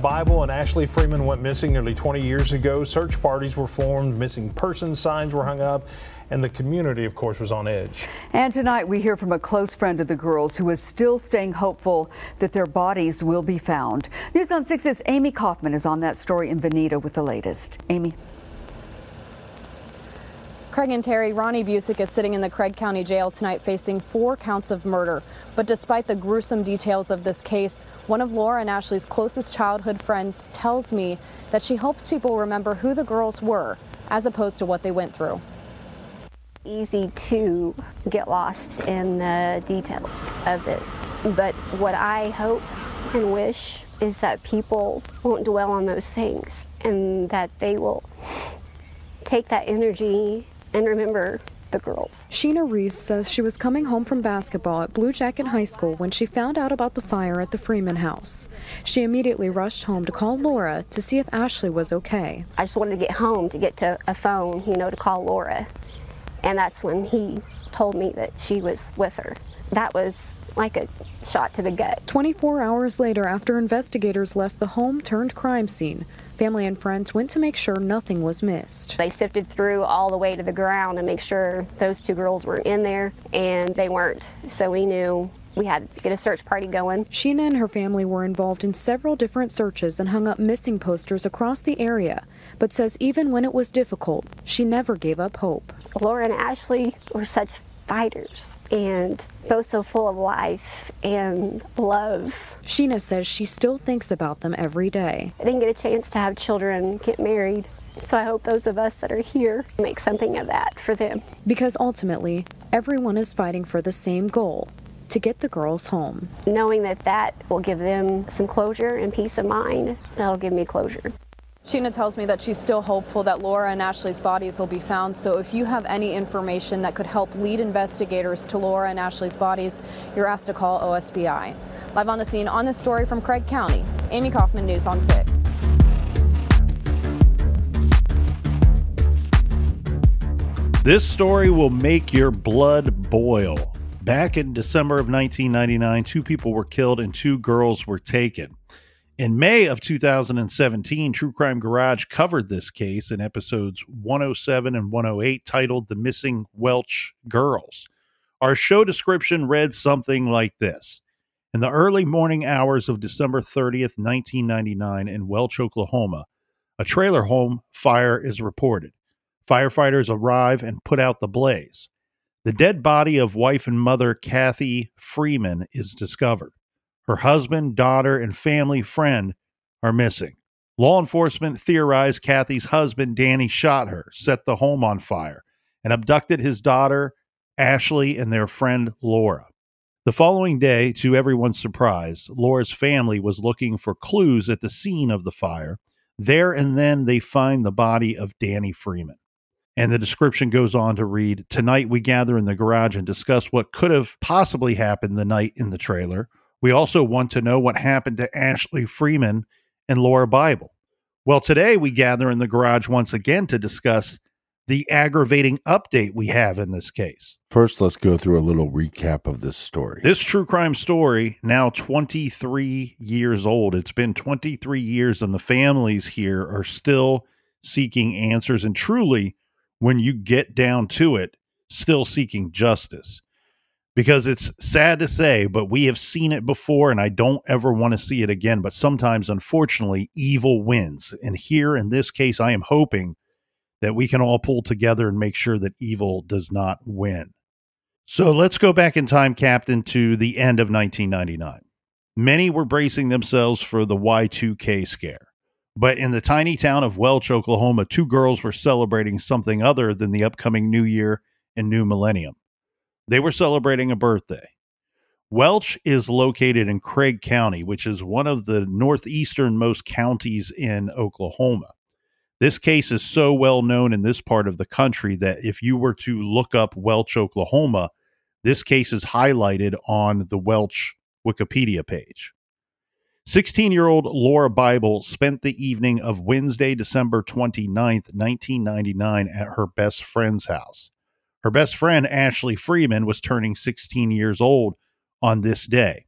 Bible and Ashley Freeman went missing nearly 20 years ago, search parties were formed, missing person signs were hung up, and the community, of course, was on edge. And tonight we hear from a close friend of the girls who is still staying hopeful that their bodies will be found. News on 6's Amy Kaufman is on that story in Vinita with the latest. Amy. Craig and Terry, Ronnie Busick is sitting in the Craig County Jail tonight facing four counts of murder. But despite the gruesome details of this case, one of Laura and Ashley's closest childhood friends tells me that she hopes people remember who the girls were as opposed to what they went through. Easy to get lost in the details of this. But what I hope and wish is that people won't dwell on those things and that they will take that energy and remember the girls. Sheena Reese says she was coming home from basketball at Bluejacket High School when she found out about the fire at the Freeman house. She immediately rushed home to call Laura to see if Ashley was okay. I just wanted to get home to get to a phone, you know, to call Laura. And that's when he told me that she was with her. That was like a shot to the gut. 24 hours later, after investigators left the home turned crime scene, Family and friends went to make sure nothing was missed. They sifted through all the way to the ground to make sure those two girls weren't in there, and they weren't. So we knew we had to get a search party going. Sheena and her family were involved in several different searches and hung up missing posters across the area, but says even when it was difficult, she never gave up hope. Laura and Ashley were such fighters and both so full of life and love. Sheena says she still thinks about them every day. I didn't get a chance to have children, get married. So I hope those of us that are here make something of that for them. Because ultimately, everyone is fighting for the same goal to get the girls home. Knowing that that will give them some closure and peace of mind, that'll give me closure. Sheena tells me that she's still hopeful that Laura and Ashley's bodies will be found. So if you have any information that could help lead investigators to Laura and Ashley's bodies, you're asked to call OSBI. Live on the scene on this story from Craig County, Amy Kaufman, News on 6. This story will make your blood boil. Back in December of 1999, two people were killed and two girls were taken. In May of 2017, True Crime Garage covered this case in episodes 107 and 108 titled The Missing Welch Girls. Our show description read something like this In the early morning hours of December 30th, 1999, in Welch, Oklahoma, a trailer home fire is reported. Firefighters arrive and put out the blaze. The dead body of wife and mother Kathy Freeman is discovered. Her husband, daughter, and family friend are missing. Law enforcement theorized Kathy's husband, Danny, shot her, set the home on fire, and abducted his daughter, Ashley, and their friend, Laura. The following day, to everyone's surprise, Laura's family was looking for clues at the scene of the fire. There and then, they find the body of Danny Freeman. And the description goes on to read Tonight, we gather in the garage and discuss what could have possibly happened the night in the trailer. We also want to know what happened to Ashley Freeman and Laura Bible. Well, today we gather in the garage once again to discuss the aggravating update we have in this case. First, let's go through a little recap of this story. This true crime story, now 23 years old, it's been 23 years, and the families here are still seeking answers. And truly, when you get down to it, still seeking justice because it's sad to say, but we have seen it before and I don't ever want to see it again. But sometimes, unfortunately, evil wins. And here in this case, I am hoping that we can all pull together and make sure that evil does not win. So let's go back in time, Captain, to the end of 1999. Many were bracing themselves for the Y2K scare. But in the tiny town of Welch, Oklahoma, two girls were celebrating something other than the upcoming new year and new millennium. They were celebrating a birthday. Welch is located in Craig County, which is one of the northeasternmost counties in Oklahoma. This case is so well known in this part of the country that if you were to look up Welch, Oklahoma, this case is highlighted on the Welch Wikipedia page. 16 year old Laura Bible spent the evening of Wednesday, December 29th, 1999, at her best friend's house. Her best friend, Ashley Freeman, was turning 16 years old on this day.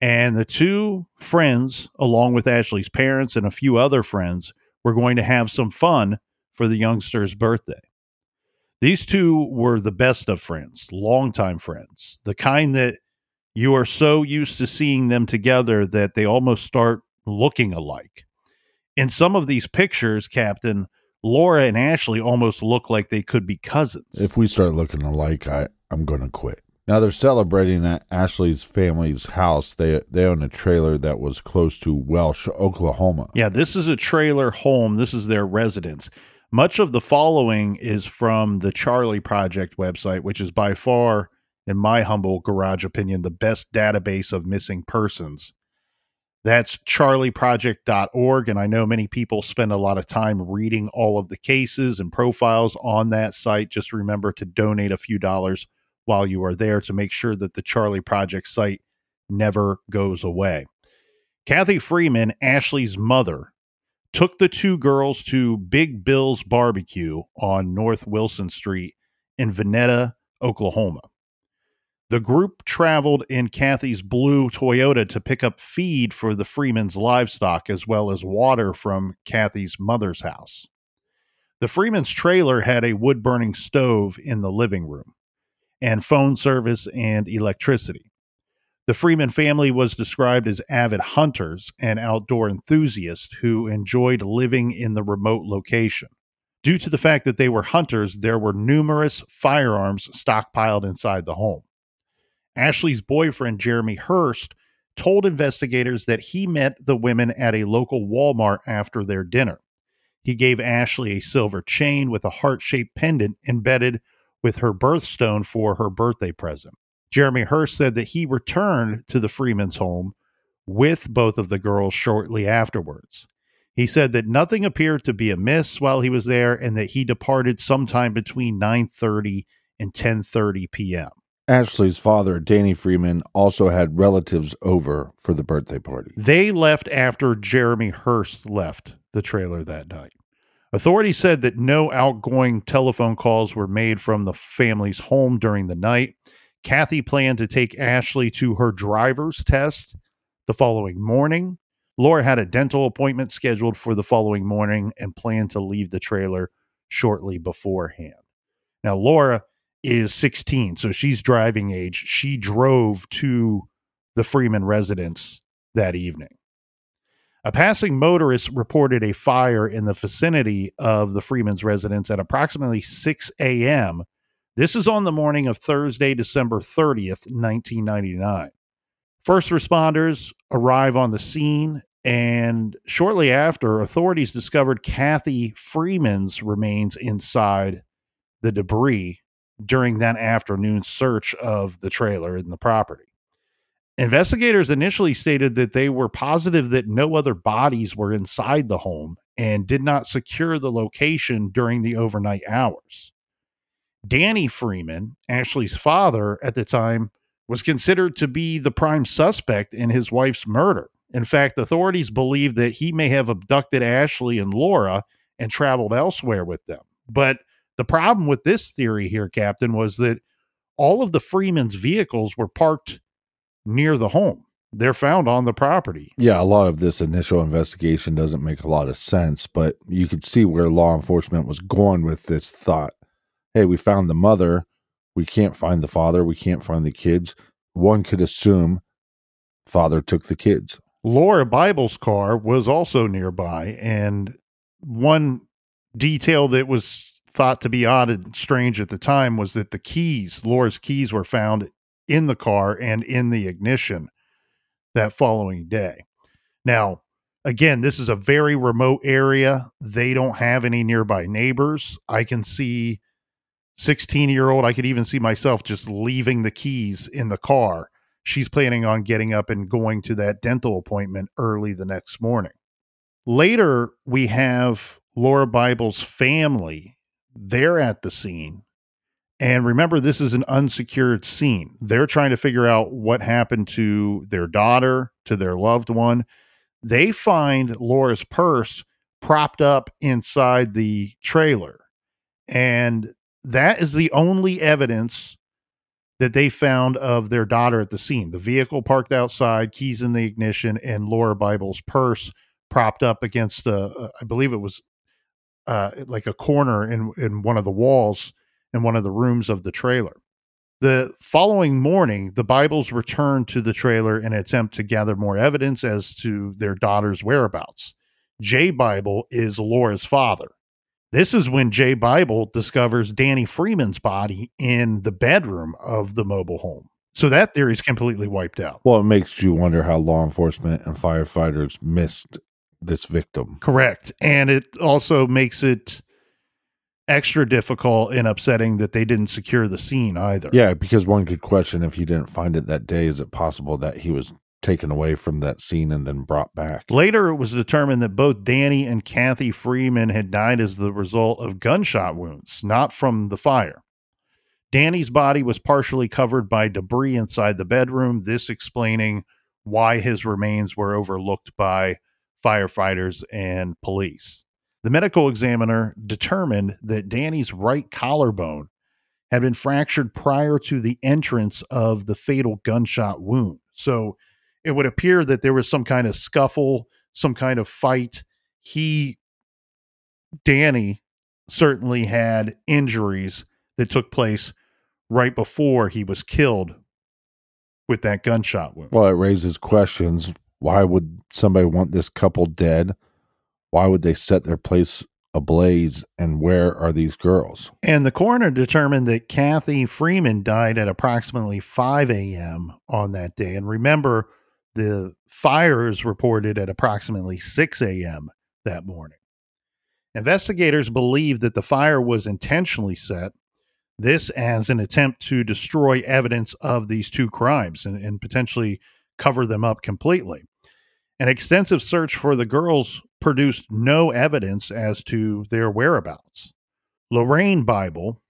And the two friends, along with Ashley's parents and a few other friends, were going to have some fun for the youngster's birthday. These two were the best of friends, longtime friends, the kind that you are so used to seeing them together that they almost start looking alike. In some of these pictures, Captain, Laura and Ashley almost look like they could be cousins. If we start looking alike, I, I'm going to quit. Now they're celebrating at Ashley's family's house. They they own a trailer that was close to Welch, Oklahoma. Yeah, this is a trailer home. This is their residence. Much of the following is from the Charlie Project website, which is by far, in my humble garage opinion, the best database of missing persons. That's charlieproject.org. And I know many people spend a lot of time reading all of the cases and profiles on that site. Just remember to donate a few dollars while you are there to make sure that the Charlie Project site never goes away. Kathy Freeman, Ashley's mother, took the two girls to Big Bill's Barbecue on North Wilson Street in Vinita, Oklahoma. The group traveled in Kathy's blue Toyota to pick up feed for the Freeman's livestock as well as water from Kathy's mother's house. The Freeman's trailer had a wood burning stove in the living room and phone service and electricity. The Freeman family was described as avid hunters and outdoor enthusiasts who enjoyed living in the remote location. Due to the fact that they were hunters, there were numerous firearms stockpiled inside the home. Ashley's boyfriend, Jeremy Hurst, told investigators that he met the women at a local Walmart after their dinner. He gave Ashley a silver chain with a heart shaped pendant embedded with her birthstone for her birthday present. Jeremy Hurst said that he returned to the Freeman's home with both of the girls shortly afterwards. He said that nothing appeared to be amiss while he was there and that he departed sometime between 9:30 and 10:30 p.m. Ashley's father, Danny Freeman, also had relatives over for the birthday party. They left after Jeremy Hurst left the trailer that night. Authorities said that no outgoing telephone calls were made from the family's home during the night. Kathy planned to take Ashley to her driver's test the following morning. Laura had a dental appointment scheduled for the following morning and planned to leave the trailer shortly beforehand. Now, Laura is 16, so she's driving age. She drove to the Freeman residence that evening. A passing motorist reported a fire in the vicinity of the Freeman's residence at approximately 6 a.m. This is on the morning of Thursday, December 30th, 1999. First responders arrive on the scene, and shortly after, authorities discovered Kathy Freeman's remains inside the debris during that afternoon search of the trailer and the property. Investigators initially stated that they were positive that no other bodies were inside the home and did not secure the location during the overnight hours. Danny Freeman, Ashley's father at the time, was considered to be the prime suspect in his wife's murder. In fact, authorities believe that he may have abducted Ashley and Laura and traveled elsewhere with them. But the problem with this theory here, Captain, was that all of the Freeman's vehicles were parked near the home. They're found on the property. Yeah, a lot of this initial investigation doesn't make a lot of sense, but you could see where law enforcement was going with this thought. Hey, we found the mother. We can't find the father. We can't find the kids. One could assume father took the kids. Laura Bible's car was also nearby. And one detail that was thought to be odd and strange at the time was that the keys, Laura's keys, were found in the car and in the ignition that following day. Now, again, this is a very remote area. They don't have any nearby neighbors. I can see 16 year old, I could even see myself just leaving the keys in the car. She's planning on getting up and going to that dental appointment early the next morning. Later, we have Laura Bible's family. They're at the scene and remember, this is an unsecured scene. They're trying to figure out what happened to their daughter, to their loved one. They find Laura's purse propped up inside the trailer. And that is the only evidence that they found of their daughter at the scene. The vehicle parked outside, keys in the ignition, and Laura Bible's purse propped up against the, uh, I believe it was uh, like a corner in in one of the walls in one of the rooms of the trailer. The following morning, the Bibles returned to the trailer in an attempt to gather more evidence as to their daughter's whereabouts. Jay Bible is Laura's father. This is when Jay Bible discovers Danny Freeman's body in the bedroom of the mobile home. So that theory is completely wiped out. Well, it makes you wonder how law enforcement and firefighters missed this victim. Correct. And it also makes it extra difficult and upsetting that they didn't secure the scene either. Yeah, because one could question if he didn't find it that day, is it possible that he was taken away from that scene and then brought back? Later, it was determined that both Danny and Kathy Freeman had died as the result of gunshot wounds, not from the fire. Danny's body was partially covered by debris inside the bedroom, this explaining why his remains were overlooked by firefighters and police. The medical examiner determined that Danny's right collarbone had been fractured prior to the entrance of the fatal gunshot wound. So it would appear that there was some kind of scuffle, some kind of fight. He, Danny, certainly had injuries that took place right before he was killed with that gunshot wound. Well, it raises questions. Why would somebody want this couple dead? Why would they set their place ablaze? And where are these girls? And the coroner determined that Kathy Freeman died at approximately 5 a.m. on that day. And remember, the fire is reported at approximately 6 a.m. that morning. Investigators believe that the fire was intentionally set, this as an attempt to destroy evidence of these two crimes and, and potentially cover them up completely. An extensive search for the girls produced no evidence as to their whereabouts. Lorraine Bible,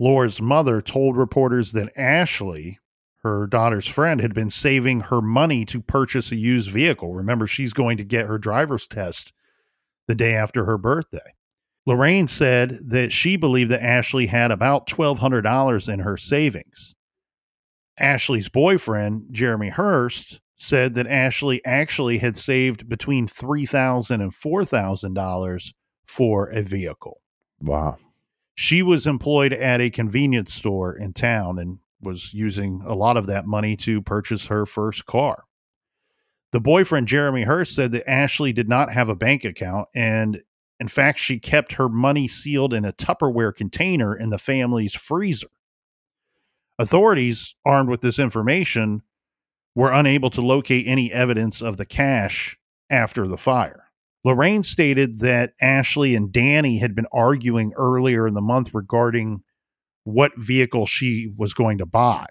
Laura's mother, told reporters that Ashley, her daughter's friend, had been saving her money to purchase a used vehicle. Remember, she's going to get her driver's test the day after her birthday. Lorraine said that she believed that Ashley had about $1,200 in her savings. Ashley's boyfriend, Jeremy Hurst, said that Ashley actually had saved between $3,000 and $4,000 for a vehicle. Wow. She was employed at a convenience store in town and was using a lot of that money to purchase her first car. The boyfriend, Jeremy Hurst, said that Ashley did not have a bank account. And in fact, she kept her money sealed in a Tupperware container in the family's freezer. Authorities, armed with this information, were unable to locate any evidence of the cash after the fire. Lorraine stated that Ashley and Danny had been arguing earlier in the month regarding what vehicle she was going to buy.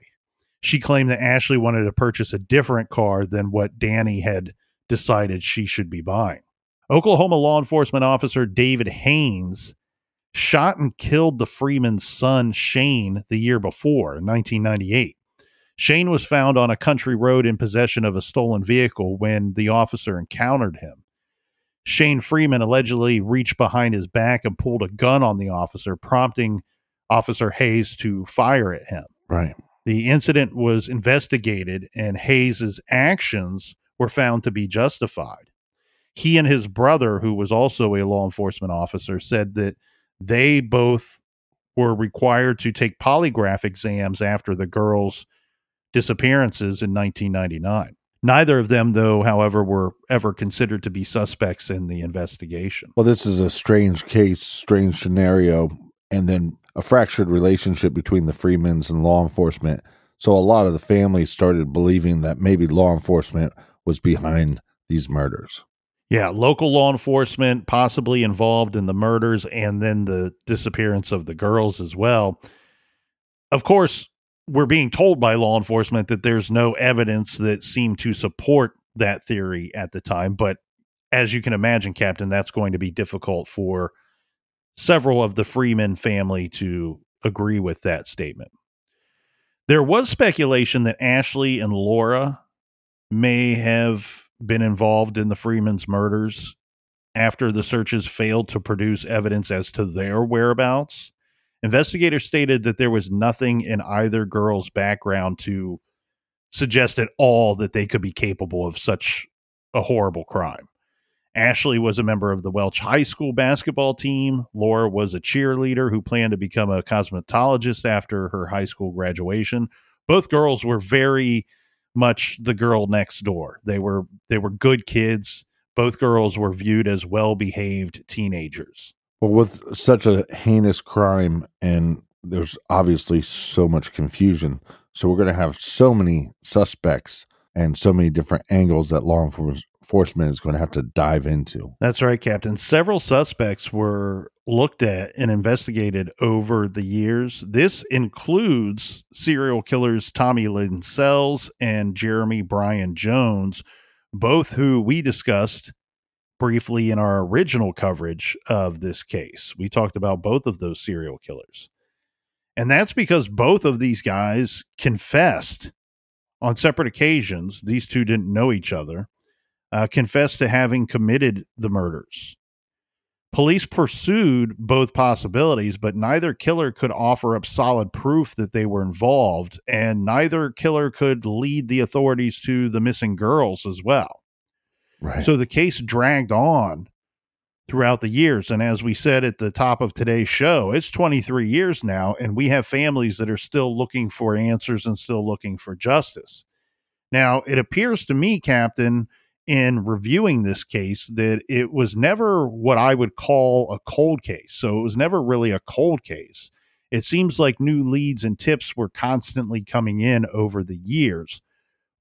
She claimed that Ashley wanted to purchase a different car than what Danny had decided she should be buying. Oklahoma law enforcement officer David Haynes shot and killed the Freeman's son, Shane, the year before, in 1998. Shane was found on a country road in possession of a stolen vehicle when the officer encountered him. Shane Freeman allegedly reached behind his back and pulled a gun on the officer, prompting Officer Hayes to fire at him. Right. The incident was investigated, and Hayes's actions were found to be justified. He and his brother, who was also a law enforcement officer, said that they both were required to take polygraph exams after the girls disappearances in 1999. Neither of them, though, however, were ever considered to be suspects in the investigation. Well, this is a strange case, strange scenario, and then a fractured relationship between the Freemans and law enforcement. So a lot of the family started believing that maybe law enforcement was behind these murders. Yeah, local law enforcement possibly involved in the murders and then the disappearance of the girls as well. Of course, we're being told by law enforcement that there's no evidence that seemed to support that theory at the time. But as you can imagine, Captain, that's going to be difficult for several of the Freeman family to agree with that statement. There was speculation that Ashley and Laura may have been involved in the Freeman's murders after the searches failed to produce evidence as to their whereabouts. Investigators stated that there was nothing in either girl's background to suggest at all that they could be capable of such a horrible crime. Ashley was a member of the Welch High School basketball team. Laura was a cheerleader who planned to become a cosmetologist after her high school graduation. Both girls were very much the girl next door. They were they were good kids. Both girls were viewed as well-behaved teenagers. Well, with such a heinous crime, and there's obviously so much confusion, so we're going to have so many suspects and so many different angles that law enforcement is going to have to dive into. That's right, Captain. Several suspects were looked at and investigated over the years. This includes serial killers Tommy Lynn Sells and Jeremy Bryan Jones, both who we discussed briefly in our original coverage of this case. We talked about both of those serial killers. And that's because both of these guys confessed on separate occasions. These two didn't know each other, uh, confessed to having committed the murders. Police pursued both possibilities, but neither killer could offer up solid proof that they were involved, and neither killer could lead the authorities to the missing girls as well. Right. So the case dragged on throughout the years. And as we said at the top of today's show, it's 23 years now, and we have families that are still looking for answers and still looking for justice. Now, it appears to me, Captain, in reviewing this case, that it was never what I would call a cold case. So it was never really a cold case. It seems like new leads and tips were constantly coming in over the years.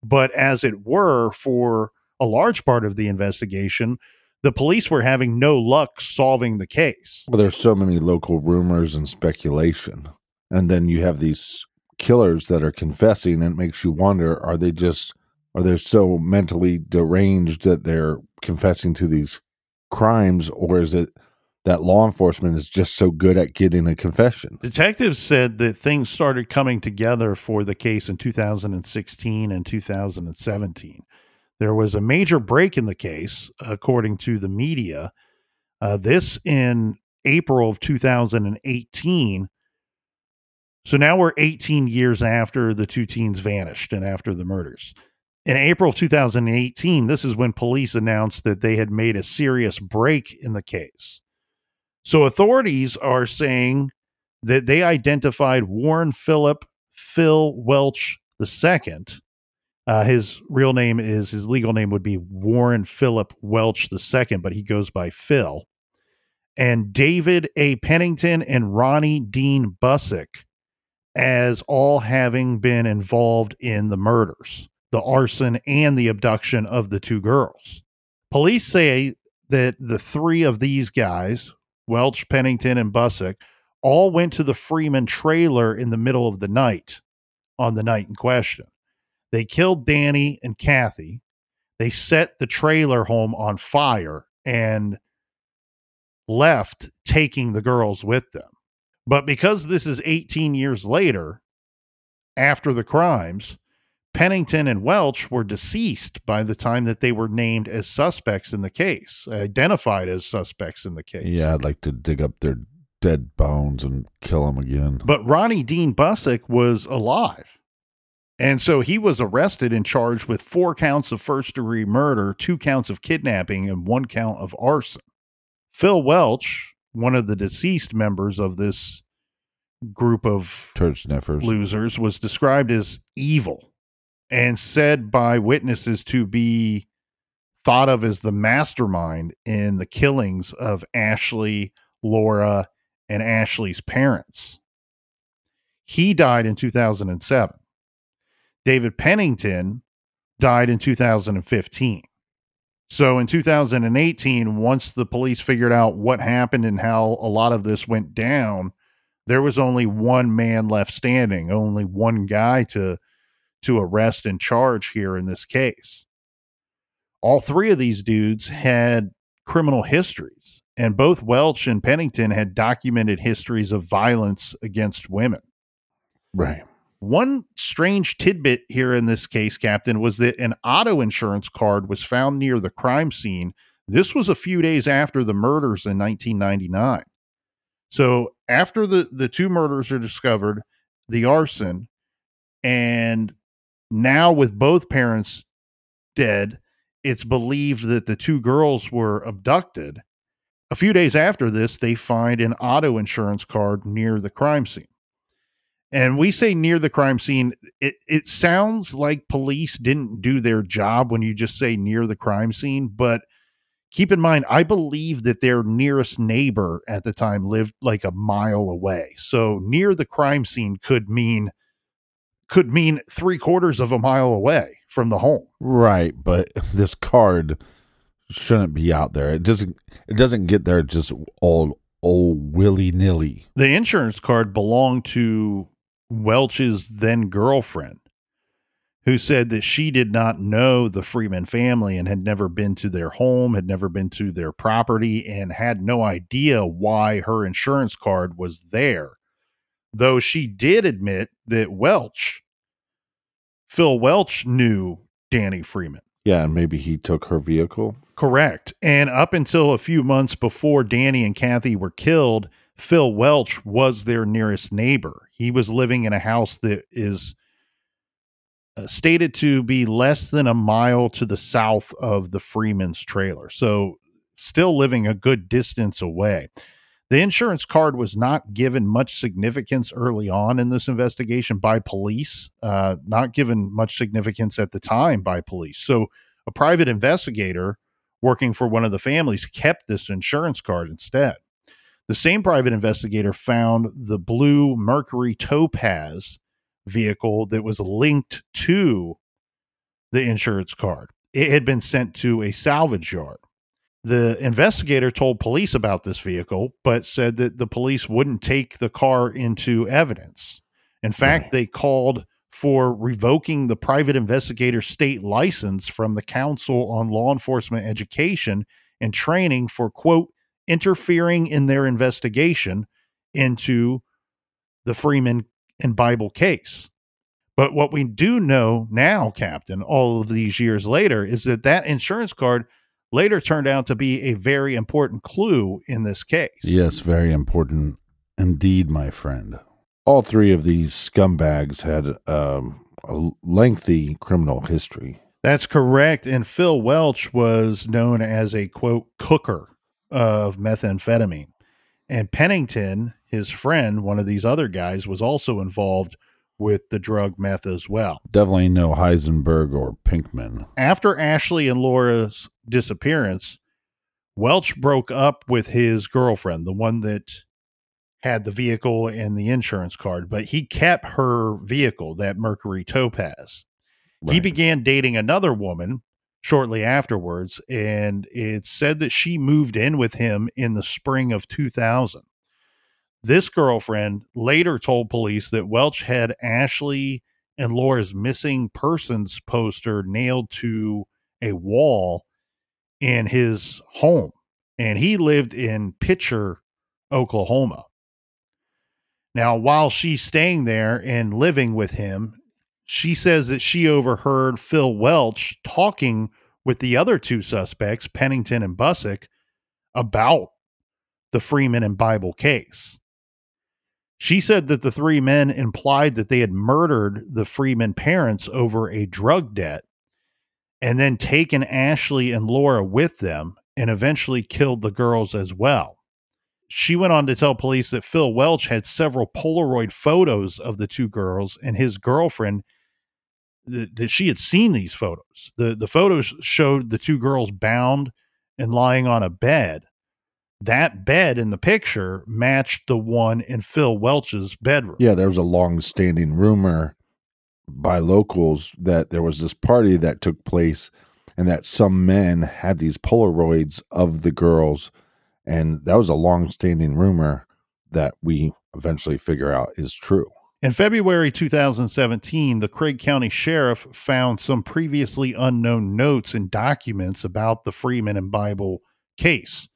But as it were, for a large part of the investigation, the police were having no luck solving the case. Well, there's so many local rumors and speculation. And then you have these killers that are confessing, and it makes you wonder are they just, are they so mentally deranged that they're confessing to these crimes, or is it that law enforcement is just so good at getting a confession? Detectives said that things started coming together for the case in 2016 and 2017. There was a major break in the case, according to the media. Uh, this in April of 2018. So now we're 18 years after the two teens vanished and after the murders. In April of 2018, this is when police announced that they had made a serious break in the case. So authorities are saying that they identified Warren Philip Phil Welch II uh, his real name is his legal name would be Warren Philip Welch II, but he goes by Phil. And David A. Pennington and Ronnie Dean Busick as all having been involved in the murders, the arson, and the abduction of the two girls. Police say that the three of these guys, Welch, Pennington, and Busick, all went to the Freeman trailer in the middle of the night on the night in question. They killed Danny and Kathy. They set the trailer home on fire and left, taking the girls with them. But because this is 18 years later, after the crimes, Pennington and Welch were deceased by the time that they were named as suspects in the case, identified as suspects in the case. Yeah, I'd like to dig up their dead bones and kill them again. But Ronnie Dean Busick was alive. And so he was arrested and charged with four counts of first degree murder, two counts of kidnapping, and one count of arson. Phil Welch, one of the deceased members of this group of losers, was described as evil and said by witnesses to be thought of as the mastermind in the killings of Ashley, Laura, and Ashley's parents. He died in 2007. David Pennington died in 2015. So in 2018, once the police figured out what happened and how a lot of this went down, there was only one man left standing, only one guy to to arrest and charge here in this case. All three of these dudes had criminal histories, and both Welch and Pennington had documented histories of violence against women. Right. One strange tidbit here in this case, Captain, was that an auto insurance card was found near the crime scene. This was a few days after the murders in 1999. So after the the two murders are discovered, the arson, and now with both parents dead, it's believed that the two girls were abducted. A few days after this, they find an auto insurance card near the crime scene. And we say near the crime scene, it, it sounds like police didn't do their job when you just say near the crime scene. But keep in mind, I believe that their nearest neighbor at the time lived like a mile away. So near the crime scene could mean could mean three quarters of a mile away from the home. Right, but this card shouldn't be out there. It doesn't it doesn't get there just all all willy nilly. The insurance card belonged to Welch's then girlfriend, who said that she did not know the Freeman family and had never been to their home, had never been to their property, and had no idea why her insurance card was there. Though she did admit that Welch, Phil Welch, knew Danny Freeman. Yeah, and maybe he took her vehicle. Correct. And up until a few months before Danny and Kathy were killed, Phil Welch was their nearest neighbor. He was living in a house that is uh, stated to be less than a mile to the south of the Freeman's trailer. So, still living a good distance away. The insurance card was not given much significance early on in this investigation by police, uh, not given much significance at the time by police. So, a private investigator working for one of the families kept this insurance card instead. The same private investigator found the blue Mercury Topaz vehicle that was linked to the insurance card. It had been sent to a salvage yard. The investigator told police about this vehicle, but said that the police wouldn't take the car into evidence. In fact, Right. they called for revoking the private investigator's state license from the Council on Law Enforcement Education and Training for, quote, interfering in their investigation into the Freeman and Bible case. But what we do know now, Captain, all of these years later, is that that insurance card later turned out to be a very important clue in this case. Yes, very important indeed, my friend. All three of these scumbags had um, a lengthy criminal history. That's correct. And Phil Welch was known as a quote cooker of methamphetamine. And Pennington, his friend, one of these other guys, was also involved with the drug meth as well. Definitely no Heisenberg or Pinkman. After Ashley and Laura's disappearance, Welch broke up with his girlfriend, the one that had the vehicle and the insurance card, but he kept her vehicle, that Mercury Topaz. He began dating another woman shortly afterwards, and it's said that she moved in with him in the spring of 2000. This girlfriend later told police that Welch had Ashley and Laura's missing persons poster nailed to a wall in his home, and he lived in Picher, Oklahoma. Now, while she's staying there and living with him, she says that she overheard Phil Welch talking with the other two suspects, Pennington and Busick, about the Freeman and Bible case. She said that the three men implied that they had murdered the Freeman parents over a drug debt and then taken Ashley and Laura with them and eventually killed the girls as well. She went on to tell police that Phil Welch had several Polaroid photos of the two girls and his girlfriend th- that she had seen these photos. The the photos showed the two girls bound and lying on a bed. That bed in the picture matched the one in Phil Welch's bedroom. Yeah, there was a long standing rumor by locals that there was this party that took place and that some men had these Polaroids of the girls. And that was a long standing rumor that we eventually figure out is true. In February 2017, the Craig County Sheriff found some previously unknown notes and documents about the Freeman and Bible case.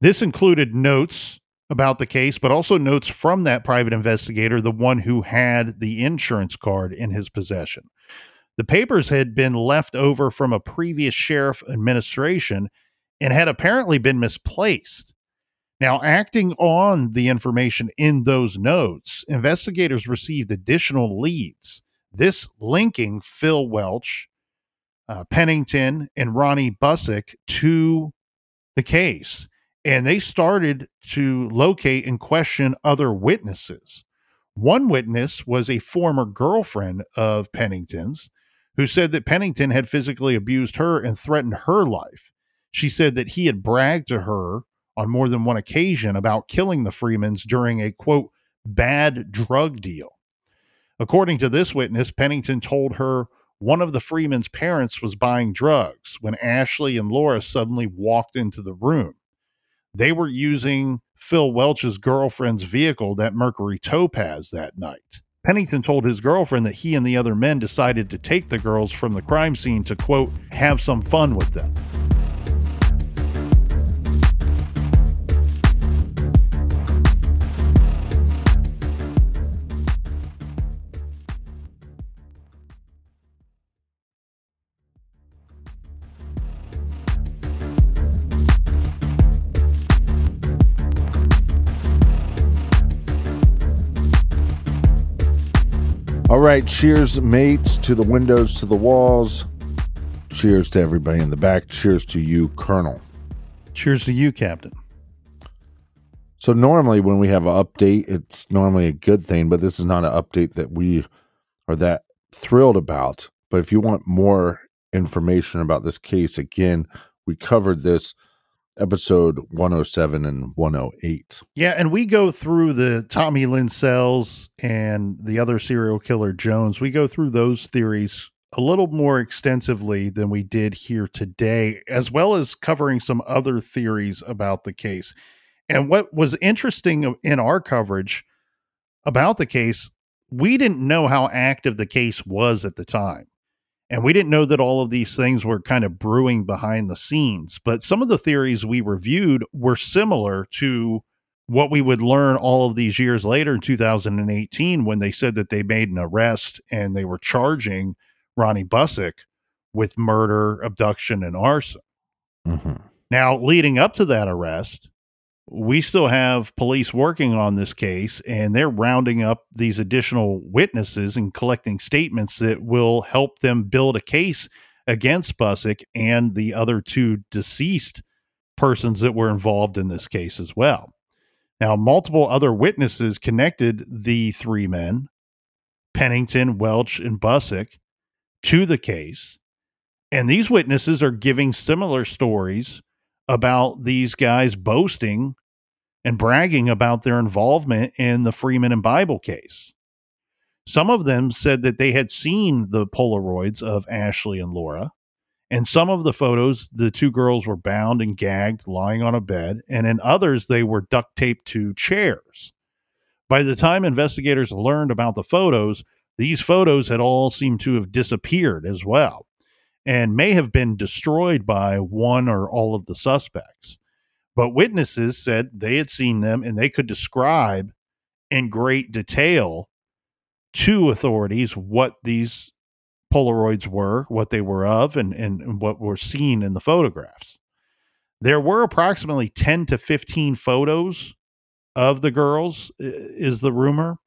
This included notes about the case, but also notes from that private investigator, the one who had the insurance card in his possession. The papers had been left over from a previous sheriff administration and had apparently been misplaced. Now, acting on the information in those notes, investigators received additional leads. This linking Phil Welch, uh, Pennington, and Ronnie Busick to the case. And they started to locate and question other witnesses. One witness was a former girlfriend of Pennington's who said that Pennington had physically abused her and threatened her life. She said that he had bragged to her on more than one occasion about killing the Freemans during a quote, bad drug deal. According to this witness, Pennington told her one of the Freeman's parents was buying drugs when Ashley and Laura suddenly walked into the room. They were using Phil Welch's girlfriend's vehicle, that Mercury Topaz, that night. Pennington told his girlfriend that he and the other men decided to take the girls from the crime scene to, quote, have some fun with them. All right, cheers, mates, to the windows, to the walls. Cheers to everybody in the back. Cheers to you, Colonel. Cheers to you, Captain. So, normally when we have an update, it's normally a good thing, but this is not an update that we are that thrilled about. But if you want more information about this case, again, we covered this episode 107 and 108. Yeah, and we go through the Tommy Lynn Sells and the other serial killer Jones. We go through those theories a little more extensively than we did here today, as well as covering some other theories about the case. And what was interesting in our coverage about the case, we didn't know how active the case was at the time. And we didn't know that all of these things were kind of brewing behind the scenes. But some of the theories we reviewed were similar to what we would learn all of these years later in 2018 when they said that they made an arrest and they were charging Ronnie Busick with murder, abduction, and arson. Mm-hmm. Now, leading up to that arrest, we still have police working on this case and they're rounding up these additional witnesses and collecting statements that will help them build a case against Busick and the other two deceased persons that were involved in this case as well. Now, multiple other witnesses connected the three men, Pennington, Welch, and Busick, to the case. And these witnesses are giving similar stories about these guys boasting and bragging about their involvement in the Freeman and Bible case. Some of them said that they had seen the Polaroids of Ashley and Laura. And some of the photos, the two girls were bound and gagged, lying on a bed, and in others, they were duct taped to chairs. By the time investigators learned about the photos, these photos had all seemed to have disappeared as well and may have been destroyed by one or all of the suspects. But witnesses said they had seen them and they could describe in great detail to authorities what these Polaroids were, what they were of, and, and, what were seen in the photographs. There were approximately 10 to 15 photos of the girls, is the rumor.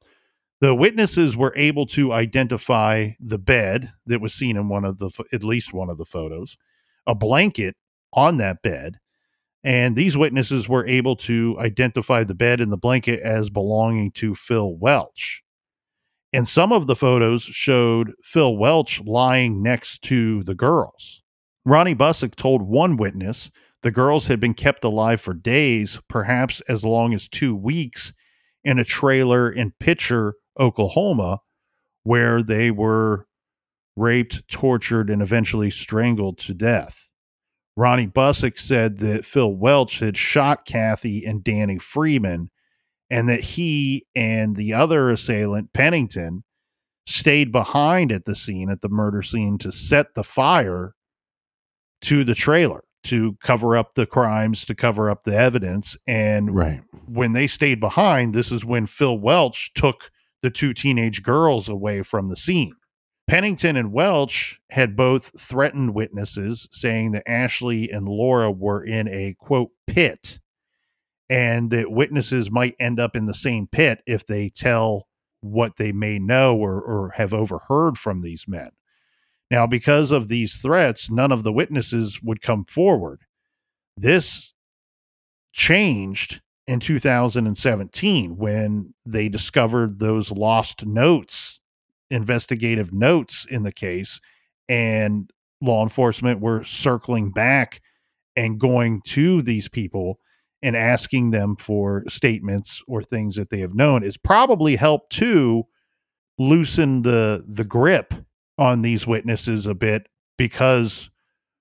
The witnesses were able to identify the bed that was seen in one of the, at least one of the photos, a blanket on that bed. And these witnesses were able to identify the bed and the blanket as belonging to Phil Welch. And some of the photos showed Phil Welch lying next to the girls. Ronnie Busick told one witness the girls had been kept alive for days, perhaps as long as two weeks, in a trailer in Picher, Oklahoma, where they were raped, tortured, and eventually strangled to death. Ronnie Busick said that Phil Welch had shot Kathy and Danny Freeman, and that he and the other assailant, Pennington, stayed behind at the scene, at the murder scene, to set the fire to the trailer to cover up the crimes, to cover up the evidence. And right. when they stayed behind, this is when Phil Welch took the two teenage girls away from the scene. Pennington and Welch had both threatened witnesses, saying that Ashley and Laura were in a quote pit and that witnesses might end up in the same pit if they tell what they may know or, or have overheard from these men. Now, because of these threats, none of the witnesses would come forward. This changed in 2017 when they discovered those lost notes, investigative notes in the case, and law enforcement were circling back and going to these people and asking them for statements or things that they have known. Is probably helped to loosen the the grip on these witnesses a bit because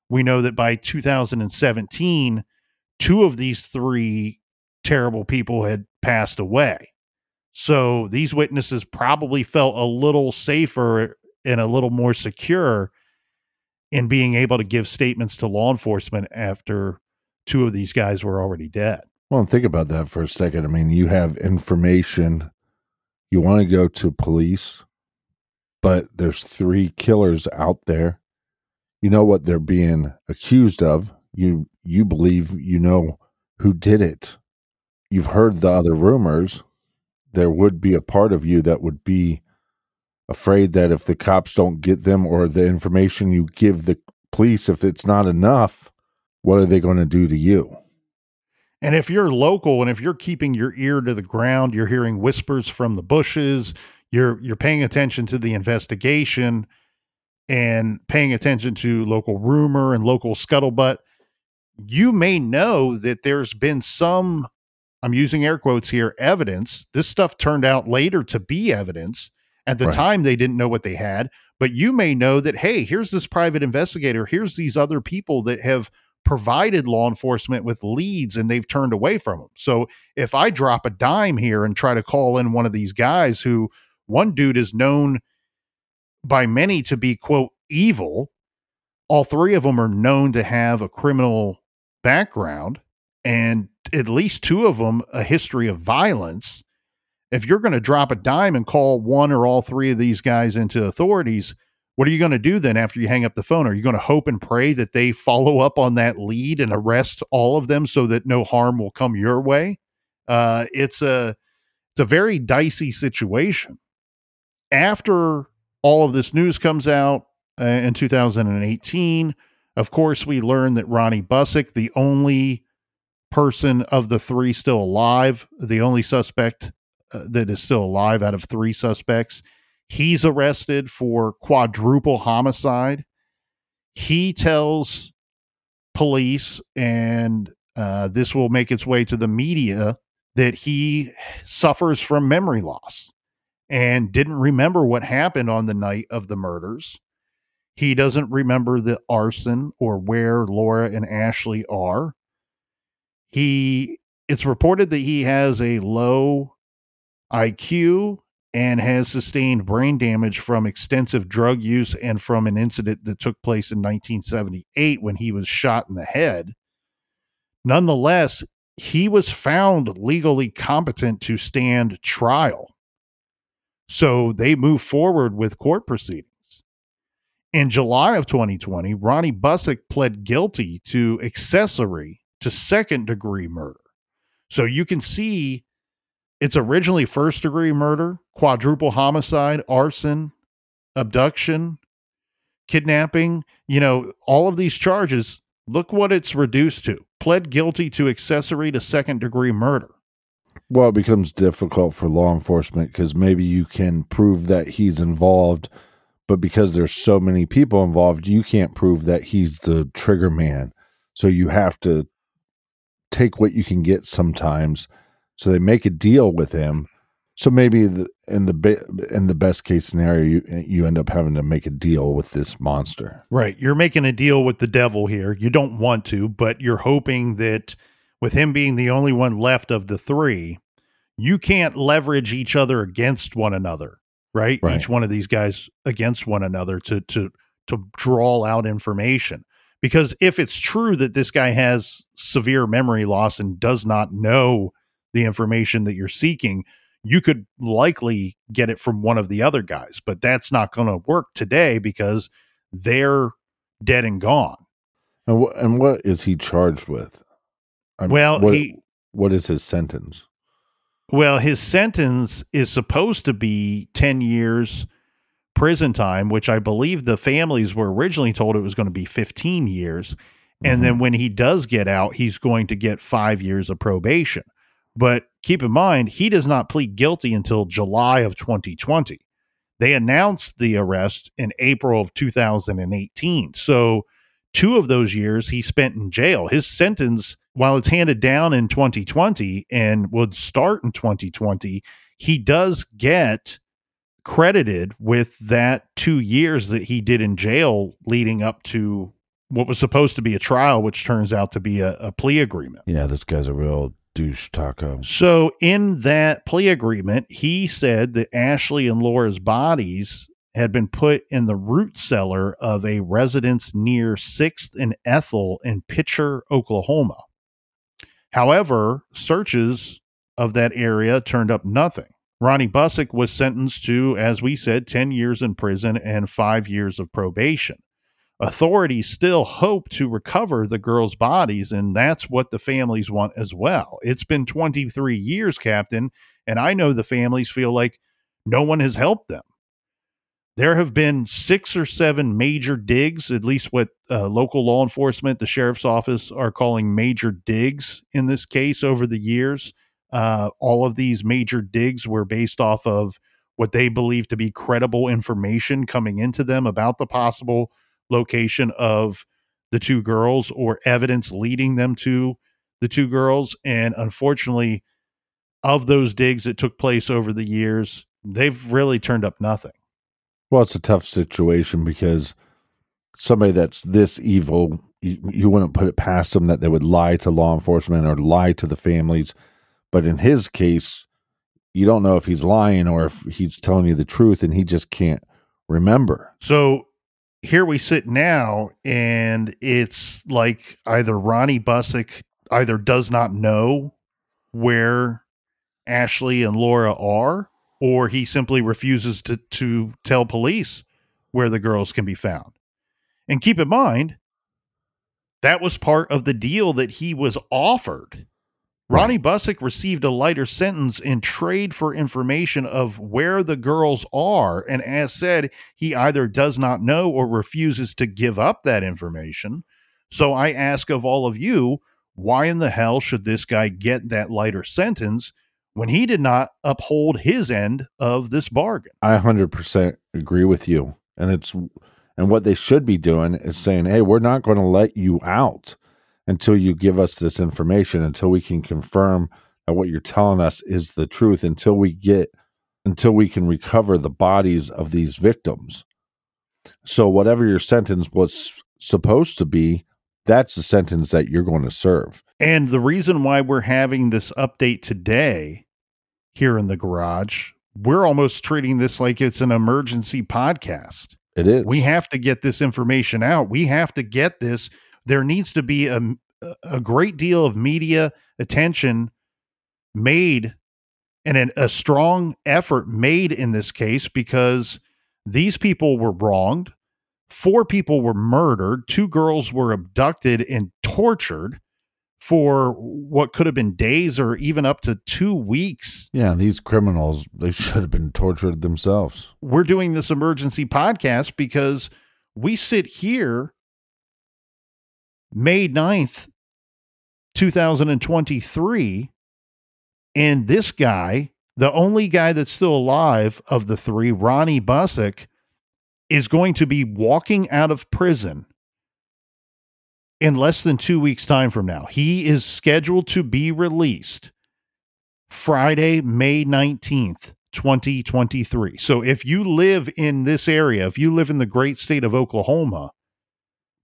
we know that by 2017 two of these three terrible people had passed away so these witnesses probably felt a little safer and a little more secure in being able to give statements to law enforcement after two of these guys were already dead. Well, think about that for a second. I mean, you have information, you want to go to police, but there's three killers out there. You know what they're being accused of. You you believe you know who did it. You've heard the other rumors. There would be a part of you that would be afraid that if the cops don't get them or the information you give the police if it's not enough, what are they going to do to you? And if you're local and if you're keeping your ear to the ground, you're hearing whispers from the bushes, you're you're paying attention to the investigation and paying attention to local rumor and local scuttlebutt, you may know that there's been some I'm using air quotes here evidence. This stuff turned out later to be evidence. At the right. time they didn't know what they had, but you may know that hey, here's this private investigator, here's these other people that have provided law enforcement with leads and they've turned away from them. So if I drop a dime here and try to call in one of these guys who one dude is known by many to be quote evil, all three of them are known to have a criminal background and at least two of them a history of violence. If you're going to drop a dime and call one or all three of these guys into authorities, what are you going to do then after you hang up the phone? Are you going to hope and pray that they follow up on that lead and arrest all of them so that no harm will come your way? Uh, it's a it's a very dicey situation. After all of this news comes out uh, in 2018, of course, we learn that Ronnie Busick, the only person of the three still alive, the only suspect uh, that is still alive out of three suspects, He's arrested for quadruple homicide. He tells police, and uh, this will make its way to the media, that he suffers from memory loss and didn't remember what happened on the night of the murders. He doesn't remember the arson or where Laura and Ashley are. He it's reported that he has a low IQ and has sustained brain damage from extensive drug use and from an incident that took place in 1978 when he was shot in the head. Nonetheless, he was found legally competent to stand trial. So they move forward with court proceedings. In July of 2020, Ronnie Busick pled guilty to accessory to second degree murder. So you can see it's originally first degree murder, quadruple homicide, arson, abduction, kidnapping. You know, all of these charges, look what it's reduced to. Pled guilty to accessory to second degree murder. Well, it becomes difficult for law enforcement because maybe you can prove that he's involved, but because there's so many people involved, you can't prove that he's the trigger man. So you have to take what you can get sometimes so they make a deal with him. So maybe the, in the in the best case scenario, you you end up having to make a deal with this monster. Right, you're making a deal with the devil here. You don't want to, but you're hoping that with him being the only one left of the three, you can't leverage each other against one another. Right? right, each one of these guys against one another to to to draw out information. Because if it's true that this guy has severe memory loss and does not know the information that you're seeking, you could likely get it from one of the other guys, but that's not going to work today because they're dead and gone. And, wh- and what is he charged with? I'm, well, what, he What is his sentence? Well, his sentence is supposed to be 10 years prison time, which I believe the families were originally told it was going to be 15 years. And Mm-hmm. then when he does get out, he's going to get five years of probation. But keep in mind, he does not plead guilty until July of 2020. They announced the arrest in April of 2018. So, two of those years he spent in jail. His sentence, while it's handed down in 2020 and would start in 2020, he does get credited with that two years that he did in jail leading up to what was supposed to be a trial, which turns out to be a, a plea agreement. Yeah, this guy's a real douche taco. So, in that plea agreement, he said that Ashley and Laura's bodies had been put in the root cellar of a residence near 6th and Ethel in Picher, Oklahoma. However, searches of that area turned up nothing. Ronnie Busick was sentenced to, as we said, 10 years in prison and five years of probation. Authorities still hope to recover the girls' bodies, and that's what the families want as well. It's been 23 years, Captain, and I know the families feel like no one has helped them. There have been six or seven major digs, at least what uh, local law enforcement, the sheriff's office, are calling major digs in this case over the years. Uh, all of these major digs were based off of what they believe to be credible information coming into them about the possible location of the two girls or evidence leading them to the two girls. And unfortunately, of those digs that took place over the years, they've really turned up nothing. Well, it's a tough situation because somebody that's this evil, you, you wouldn't put it past them that they would lie to law enforcement or lie to the families. But in his case, you don't know if he's lying or if he's telling you the truth and he just can't remember. So here we sit now, and it's like either Ronnie Busick either does not know where Ashley and Laura are, or he simply refuses to, to tell police where the girls can be found. And keep in mind, that was part of the deal that he was offered. Ronnie Busick received a lighter sentence in trade for information of where the girls are. And as said, he either does not know or refuses to give up that information. So I ask of all of you, why in the hell should this guy get that lighter sentence when he did not uphold his end of this bargain? I 100% agree with you. And it's, and what they should be doing is saying, hey, we're not going to let you out until you give us this information, until we can confirm that what you're telling us is the truth, until we get, until we can recover the bodies of these victims. So, whatever your sentence was supposed to be, that's the sentence that you're going to serve. And the reason why we're having this update today here in the garage, we're almost treating this like it's an emergency podcast. It is. We have to get this information out. We have to get this. There needs to be a, a great deal of media attention made and an, a strong effort made in this case because these people were wronged. Four people were murdered. Two girls were abducted and tortured for what could have been days or even up to two weeks. Yeah, these criminals, they should have been tortured themselves. We're doing this emergency podcast because we sit here May 9th, 2023, and this guy, the only guy that's still alive of the three, Ronnie Busick, is going to be walking out of prison in less than two weeks' time from now. He is scheduled to be released Friday, May 19th, 2023. So if you live in this area, if you live in the great state of Oklahoma,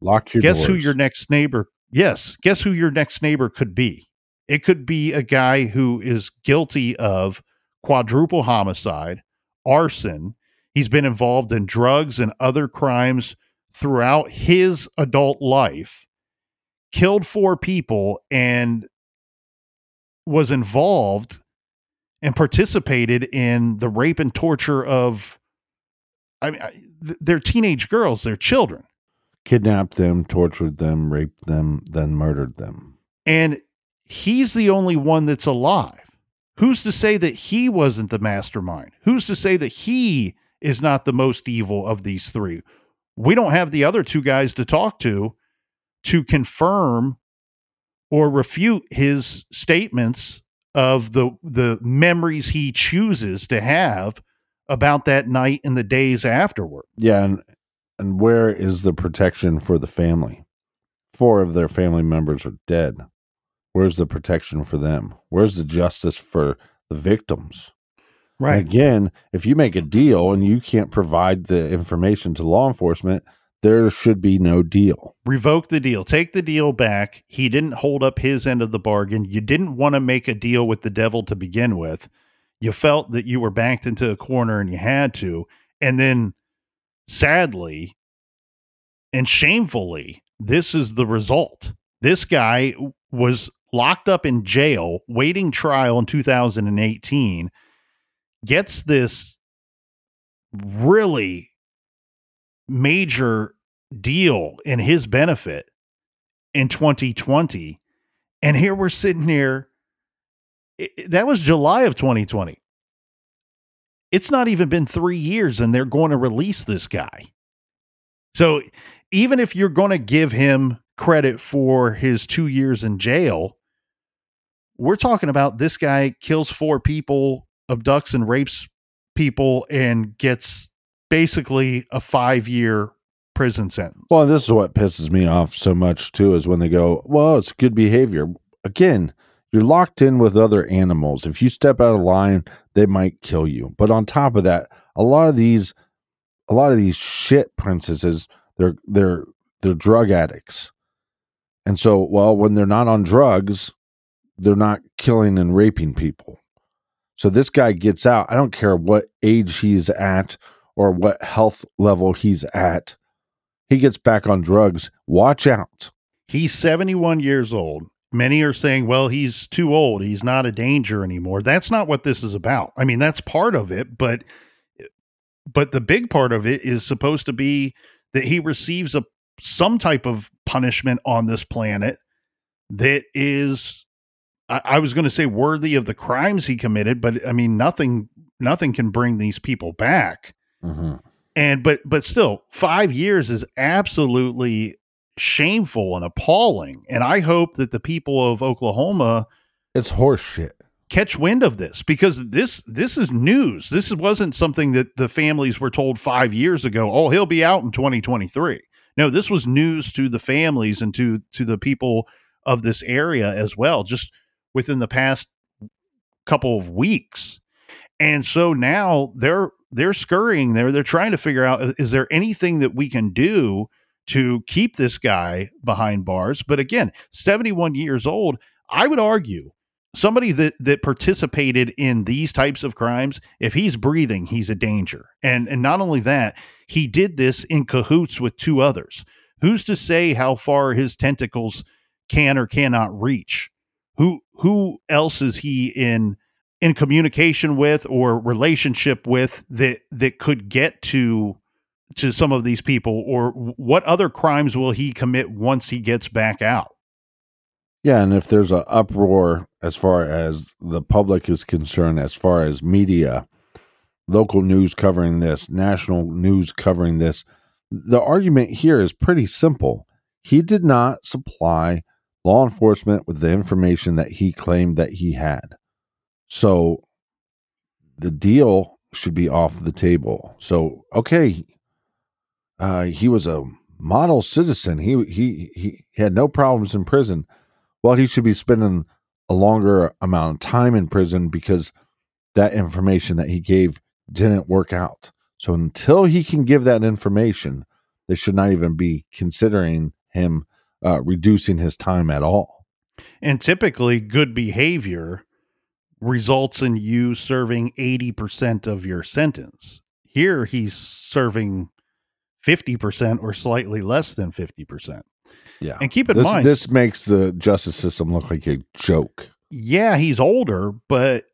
Lock your guess who your next neighbor yes guess who your next neighbor could be? It could be a guy who is guilty of quadruple homicide arson. He's been involved in drugs and other crimes throughout his adult life killed four people and was involved and participated in the rape and torture of I mean, they're teenage girls, they're children. Kidnapped them, tortured them, raped them, then murdered them. And he's the only one that's alive. Who's to say that he wasn't the mastermind? Who's to say that he is not the most evil of these three? We don't have the other two guys to talk to to confirm or refute his statements of the the memories he chooses to have about that night and the days afterward. Yeah, and and where is the protection for the family? Four of their family members are dead. Where's the protection for them? Where's the justice for the victims? And again, if you make a deal and you can't provide the information to law enforcement, there should be no deal. Revoke the deal. Take the deal back. He didn't hold up his end of the bargain. You didn't want to make a deal with the devil to begin with. You felt that you were backed into a corner and you had to. And then sadly and shamefully, this is the result. This guy was locked up in jail, waiting trial in 2018, gets this really major deal in his benefit in 2020. And here we're sitting here. it- that was July of 2020. It's not even been three years, and they're going to release this guy. So even if you're going to give him credit for his two years in jail, we're talking about this guy kills four people, abducts and rapes people, and gets basically a five year prison sentence. Well, this is what pisses me off so much too is when they go, "Well, it's good behavior." Again, you're locked in with other animals. If you step out of line, they might kill you. But on top of that, a lot of these a lot of these shit princesses, they're they're they're drug addicts. And so, well, when they're not on drugs, they're not killing and raping people. So this guy gets out. I don't care what age he's at or what health level he's at. He gets back on drugs. Watch out. He's 71 years old. Many are saying, well, he's too old. He's not a danger anymore. That's not what this is about. I mean, that's part of it, but but the big part of it is supposed to be that he receives a some type of punishment on this planet that is I, I was going to say worthy of the crimes he committed, but I mean nothing nothing can bring these people back mm-hmm. and but but still five years is absolutely shameful and appalling. And i hope that the people of oklahoma It's horseshit catch wind of this because this this is news. This wasn't something that the families were told five years ago oh he'll be out in 2023 no this was news to the families and to to the people of this area as well just within the past couple of weeks. And so now they're they're scurrying there. They're trying to figure out is there anything that we can do to keep this guy behind bars. But again 71 years old i would argue somebody that that participated in these types of crimes if he's breathing he's a danger. And and not only that he did this in cahoots with two others. Who's to say how far his tentacles can or cannot reach? Who who else is he in in communication with or relationship with that that could get to to some of these people or what other crimes will he commit once he gets back out Yeah, and if there's an uproar as far as the public is concerned, as far as media, local news covering this, national news covering this, the argument here is pretty simple. He did not supply law enforcement with the information that he claimed that he had. So the deal should be off the table. So, okay, uh, he was a model citizen. He, he he had no problems in prison. Well, he should be spending a longer amount of time in prison because that information that he gave didn't work out. So until he can give that information, they should not even be considering him uh, reducing his time at all. And typically, good behavior results in you serving 80% of your sentence. Here, he's serving 50% or slightly less than 50%. Yeah. And keep in This, mind, this makes the justice system look like a joke. yeah, he's older, but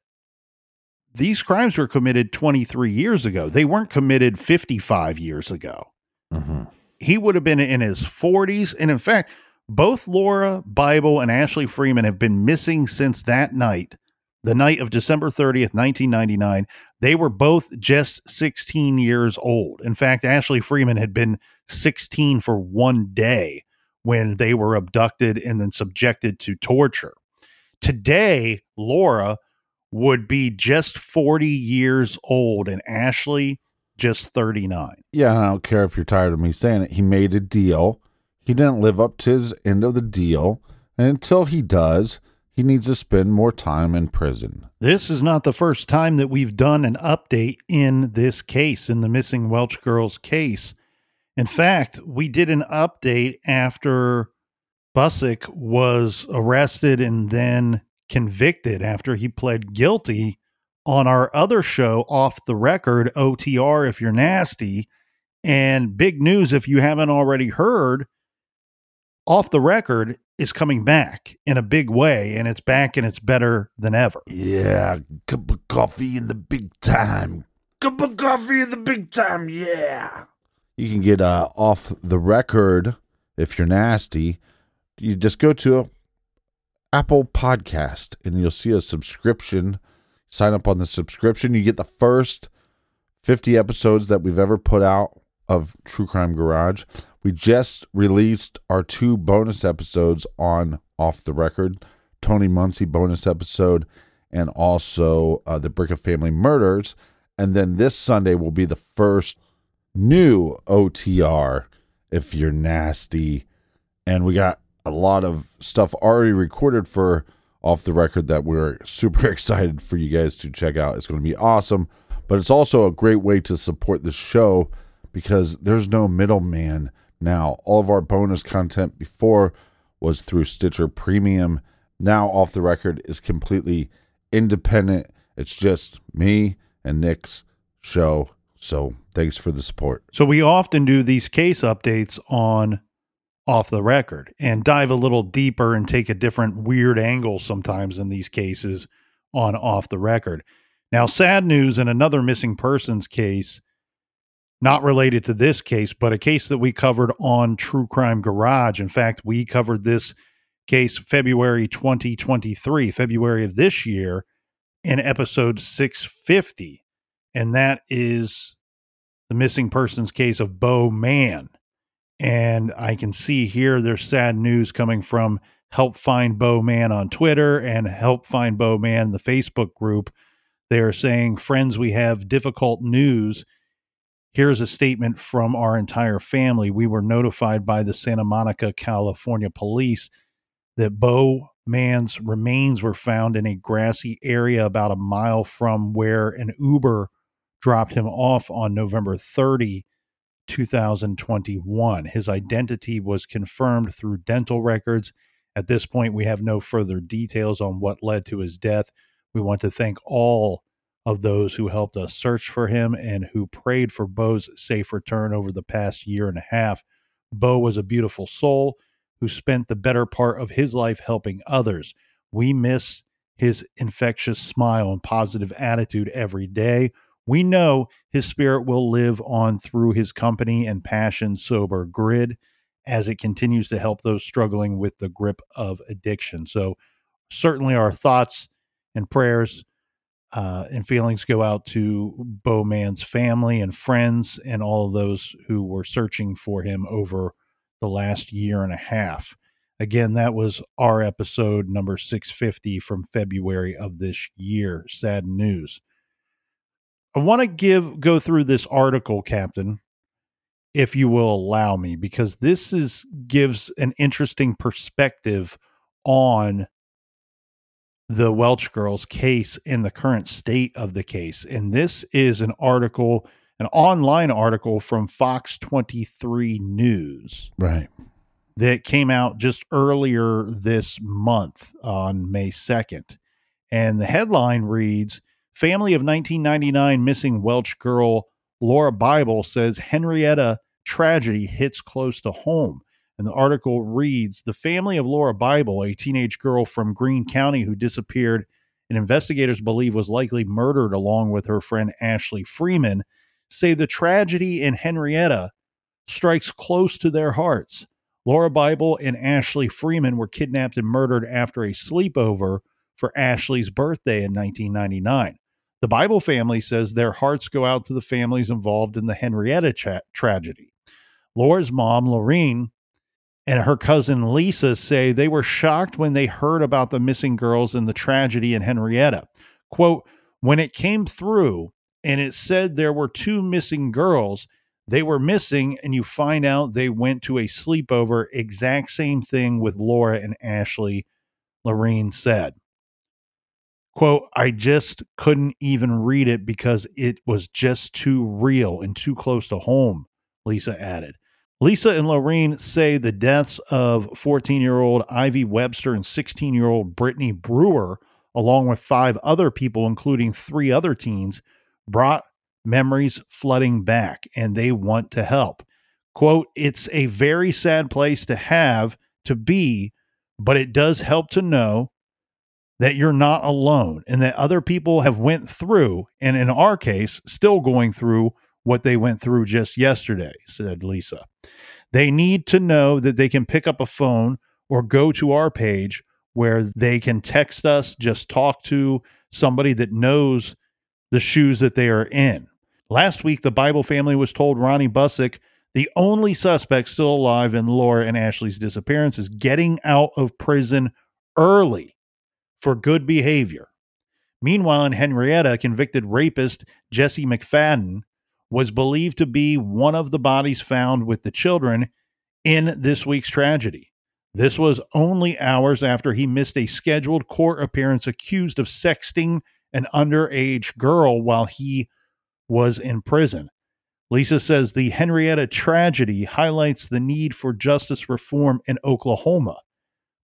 these crimes were committed 23 years ago. They weren't committed 55 years ago. Mhm. He would have been in his 40s. And in fact, Both Laura Bible and Ashley Freeman have been missing since that night, the night of December 30th, 1999. They were both just 16 years old. In fact, Ashley Freeman had been 16 for one day when they were abducted and then subjected to torture. Today, Laura would be just 40 years old and Ashley just 39. Yeah, I don't care if you're tired of me saying it. He made a deal. He didn't live up to his end of the deal. And until he does, he needs to spend more time in prison. This is not the first time that we've done an update in this case, in the missing Welch girls case. In fact, we did an update after Busick was arrested and then convicted after he pled guilty on our other show, Off the Record, OTR, if you're nasty. And big news, if you haven't already heard, Off the Record is coming back in a big way, and it's back and it's better than ever. Yeah, cup of coffee in the big time. Cup of coffee in the big time, yeah. You can get uh, off the record if you're nasty. You just go to Apple Podcast and you'll see a subscription. Sign up on the subscription. You get the first 50 episodes that we've ever put out of True Crime Garage. We just released our two bonus episodes on Off the Record Tony Muncie bonus episode and also uh, the Brick of Family Murders. And then this Sunday will be the first new OTR if you're nasty. And we got a lot of stuff already recorded for off the record that we're super excited for you guys to check out. It's going to be awesome, but it's also a great way to support the show because there's no middleman now. All of our bonus content before was through Stitcher Premium. Now, off the record is completely independent. It's just me and Nick's show. So, thanks for the support. So, we often do these case updates on off the record and dive a little deeper and take a different weird angle sometimes in these cases on off the record. Now, sad news in another missing persons case, not related to this case, but a case that we covered on True Crime Garage. In fact, we covered this case February 2023, February of this year, in episode 650. And that is the missing persons case of Beau Mann. And I can see here there's sad news coming from Help Find Beau Mann on Twitter and Help Find Beau Mann, the Facebook group. They are saying, Friends, we have difficult news. Here's a statement from our entire family. We were notified by the Santa Monica, California police that Beau Mann's remains were found in a grassy area about a mile from where an Uber dropped him off on November 30 2021. His identity was confirmed through dental records. At this point, we have no further details on what led to his death. We want to thank all of those who helped us search for him and who prayed for Beau's safe return over the past year and a half. Bo was a beautiful soul who spent the better part of his life helping others. We miss his infectious smile and positive attitude every day. We know his spirit will live on through his company and passion sober grid as it continues to help those struggling with the grip of addiction. So, certainly, our thoughts and prayers uh, and feelings go out to Beau Mann's family and friends and all of those who were searching for him over the last year and a half. Again, that was our episode number 650 from February of this year. Sad news. I want to give go through this article, Captain, if you will allow me, because this is gives an interesting perspective on the Welch girls case and the current state of the case. And this is an article, an online article from Fox 23 News. Right. That came out just earlier this month on May 2nd. And the headline reads Family of 1999 missing Welch girl Laura Bible says Henryetta tragedy hits close to home. And the article reads The family of Laura Bible, a teenage girl from Greene County who disappeared and investigators believe was likely murdered along with her friend Ashley Freeman, say the tragedy in Henryetta strikes close to their hearts. Laura Bible and Ashley Freeman were kidnapped and murdered after a sleepover for Ashley's birthday in 1999. The Bible family says their hearts go out to the families involved in the Henryetta tra- tragedy. Laura's mom, Lorene, and her cousin Lisa say they were shocked when they heard about the missing girls and the tragedy in Henryetta. Quote, when it came through and it said there were two missing girls, they were missing, and you find out they went to a sleepover. Exact same thing with Laura and Ashley, Lorene said. Quote, I just couldn't even read it because it was just too real and too close to home, Lisa added. Lisa and Lorene say the deaths of 14 year old Ivy Webster and 16 year old Brittany Brewer, along with five other people, including three other teens, brought memories flooding back and they want to help. Quote, it's a very sad place to have to be, but it does help to know that you're not alone and that other people have went through and in our case still going through what they went through just yesterday said lisa they need to know that they can pick up a phone or go to our page where they can text us just talk to somebody that knows the shoes that they are in last week the bible family was told ronnie busick the only suspect still alive in laura and ashley's disappearance is getting out of prison early for good behavior. Meanwhile, in Henryetta, convicted rapist Jesse McFadden was believed to be one of the bodies found with the children in this week's tragedy. This was only hours after he missed a scheduled court appearance accused of sexting an underage girl while he was in prison. Lisa says the Henryetta tragedy highlights the need for justice reform in Oklahoma.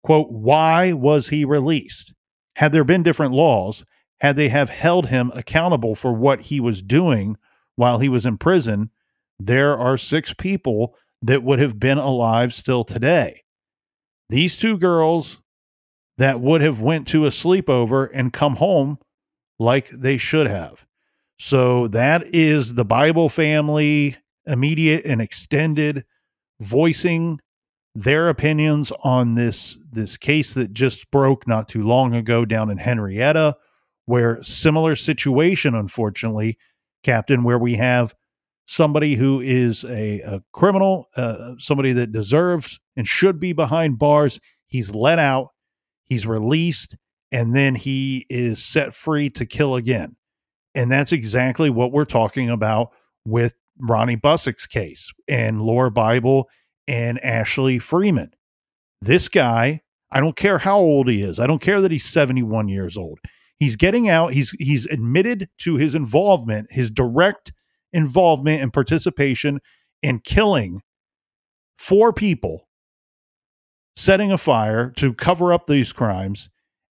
Quote, why was he released? had there been different laws, had they have held him accountable for what he was doing while he was in prison, there are six people that would have been alive still today. These two girls that would have went to a sleepover and come home like they should have. So that is the Bible family immediate and extended voicing their opinions on this this case that just broke not too long ago down in Henryetta, where similar situation, unfortunately, Captain, where we have somebody who is a, a criminal, uh, somebody that deserves and should be behind bars. He's let out, he's released, and then he is set free to kill again. And that's exactly what we're talking about with Ronnie Busick's case and Laura Bible and Ashley Freeman. This guy, I don't care how old he is. I don't care that he's 71 years old. He's getting out. He's he's admitted to his involvement, his direct involvement and participation in killing four people, setting a fire to cover up these crimes,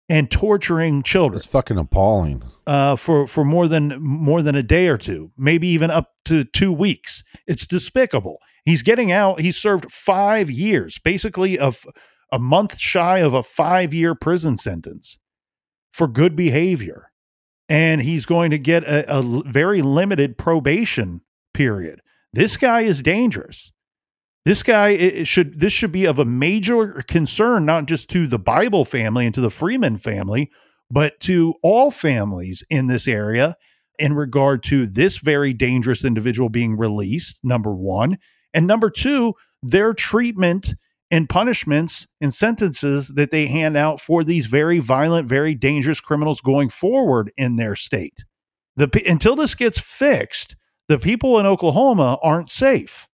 and torturing children. It's fucking appalling. Uh, for for more than more than a day or two, maybe even up to two weeks. It's despicable. He's getting out. He served five years, basically of a month shy of a five year prison sentence for good behavior. And he's going to get a, a very limited probation period. This guy is dangerous. This guy should this should be of a major concern not just to the Bible family and to the Freeman family, but to all families in this area in regard to this very dangerous individual being released, number 1, and number 2, their treatment and punishments and sentences that they hand out for these very violent, very dangerous criminals going forward in their state. The until this gets fixed, the people in Oklahoma aren't safe.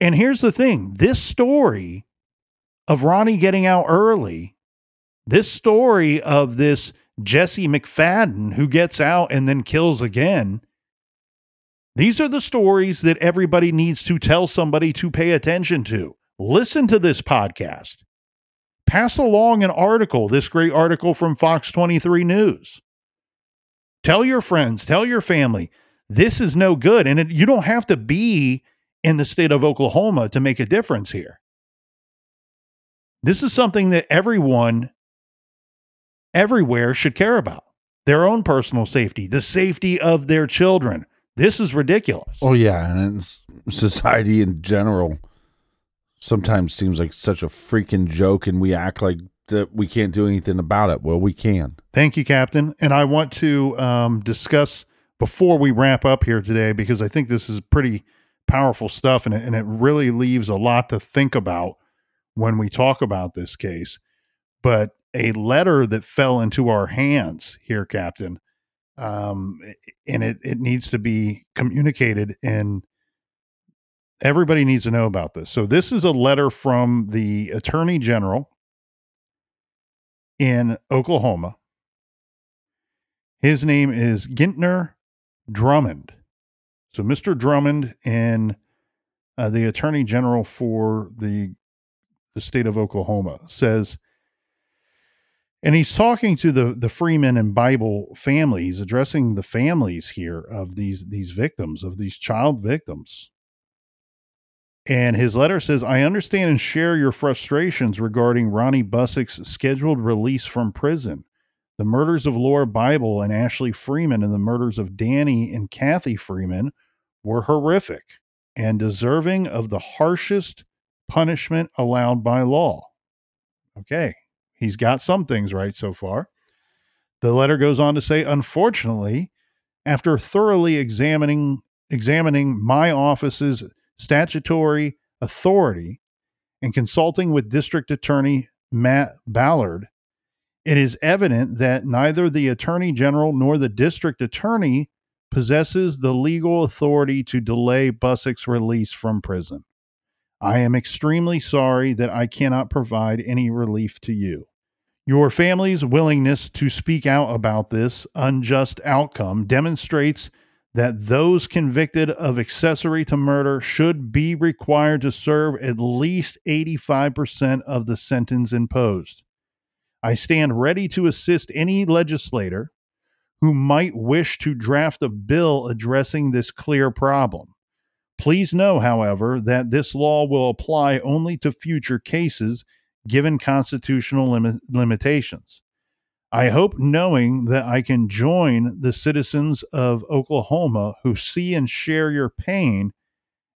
And here's the thing this story of Ronnie getting out early, this story of this Jesse McFadden who gets out and then kills again, these are the stories that everybody needs to tell somebody to pay attention to. Listen to this podcast. Pass along an article, this great article from Fox 23 News. Tell your friends, tell your family, this is no good. And it, you don't have to be in the state of Oklahoma to make a difference here. This is something that everyone everywhere should care about their own personal safety, the safety of their children. This is ridiculous. Oh, yeah. And society in general sometimes seems like such a freaking joke and we act like that we can't do anything about it. Well, we can. Thank you, Captain. And I want to um, discuss before we wrap up here today because I think this is pretty powerful stuff and it, and it really leaves a lot to think about when we talk about this case. But a letter that fell into our hands here, Captain, um, and it, it needs to be communicated and everybody needs to know about this. So this is a letter from the Attorney General in Oklahoma. His name is Gentner Drummond. So, Mr. Drummond and uh, the Attorney General for the the state of Oklahoma says, and he's talking to the the Freeman and Bible family. He's addressing the families here of these these victims of these child victims. And his letter says, I understand and share your frustrations regarding Ronnie Busick's scheduled release from prison. The murders of Laura Bible and Ashley Freeman and the murders of Danny and Kathy Freeman were horrific and deserving of the harshest punishment allowed by law. Okay, he's got some things right so far. The letter goes on to say, unfortunately, after thoroughly examining examining my office's statutory authority and consulting with District Attorney Matt Ballard, it is evident that neither the Attorney General nor the District Attorney possesses the legal authority to delay Busick's release from prison. I am extremely sorry that I cannot provide any relief to you. Your family's willingness to speak out about this unjust outcome demonstrates that those convicted of accessory to murder should be required to serve at least 85% of the sentence imposed. I stand ready to assist any legislator who might wish to draft a bill addressing this clear problem. Please know, however, that this law will apply only to future cases given constitutional lim- limitations. I hope knowing that I can join the citizens of Oklahoma who see and share your pain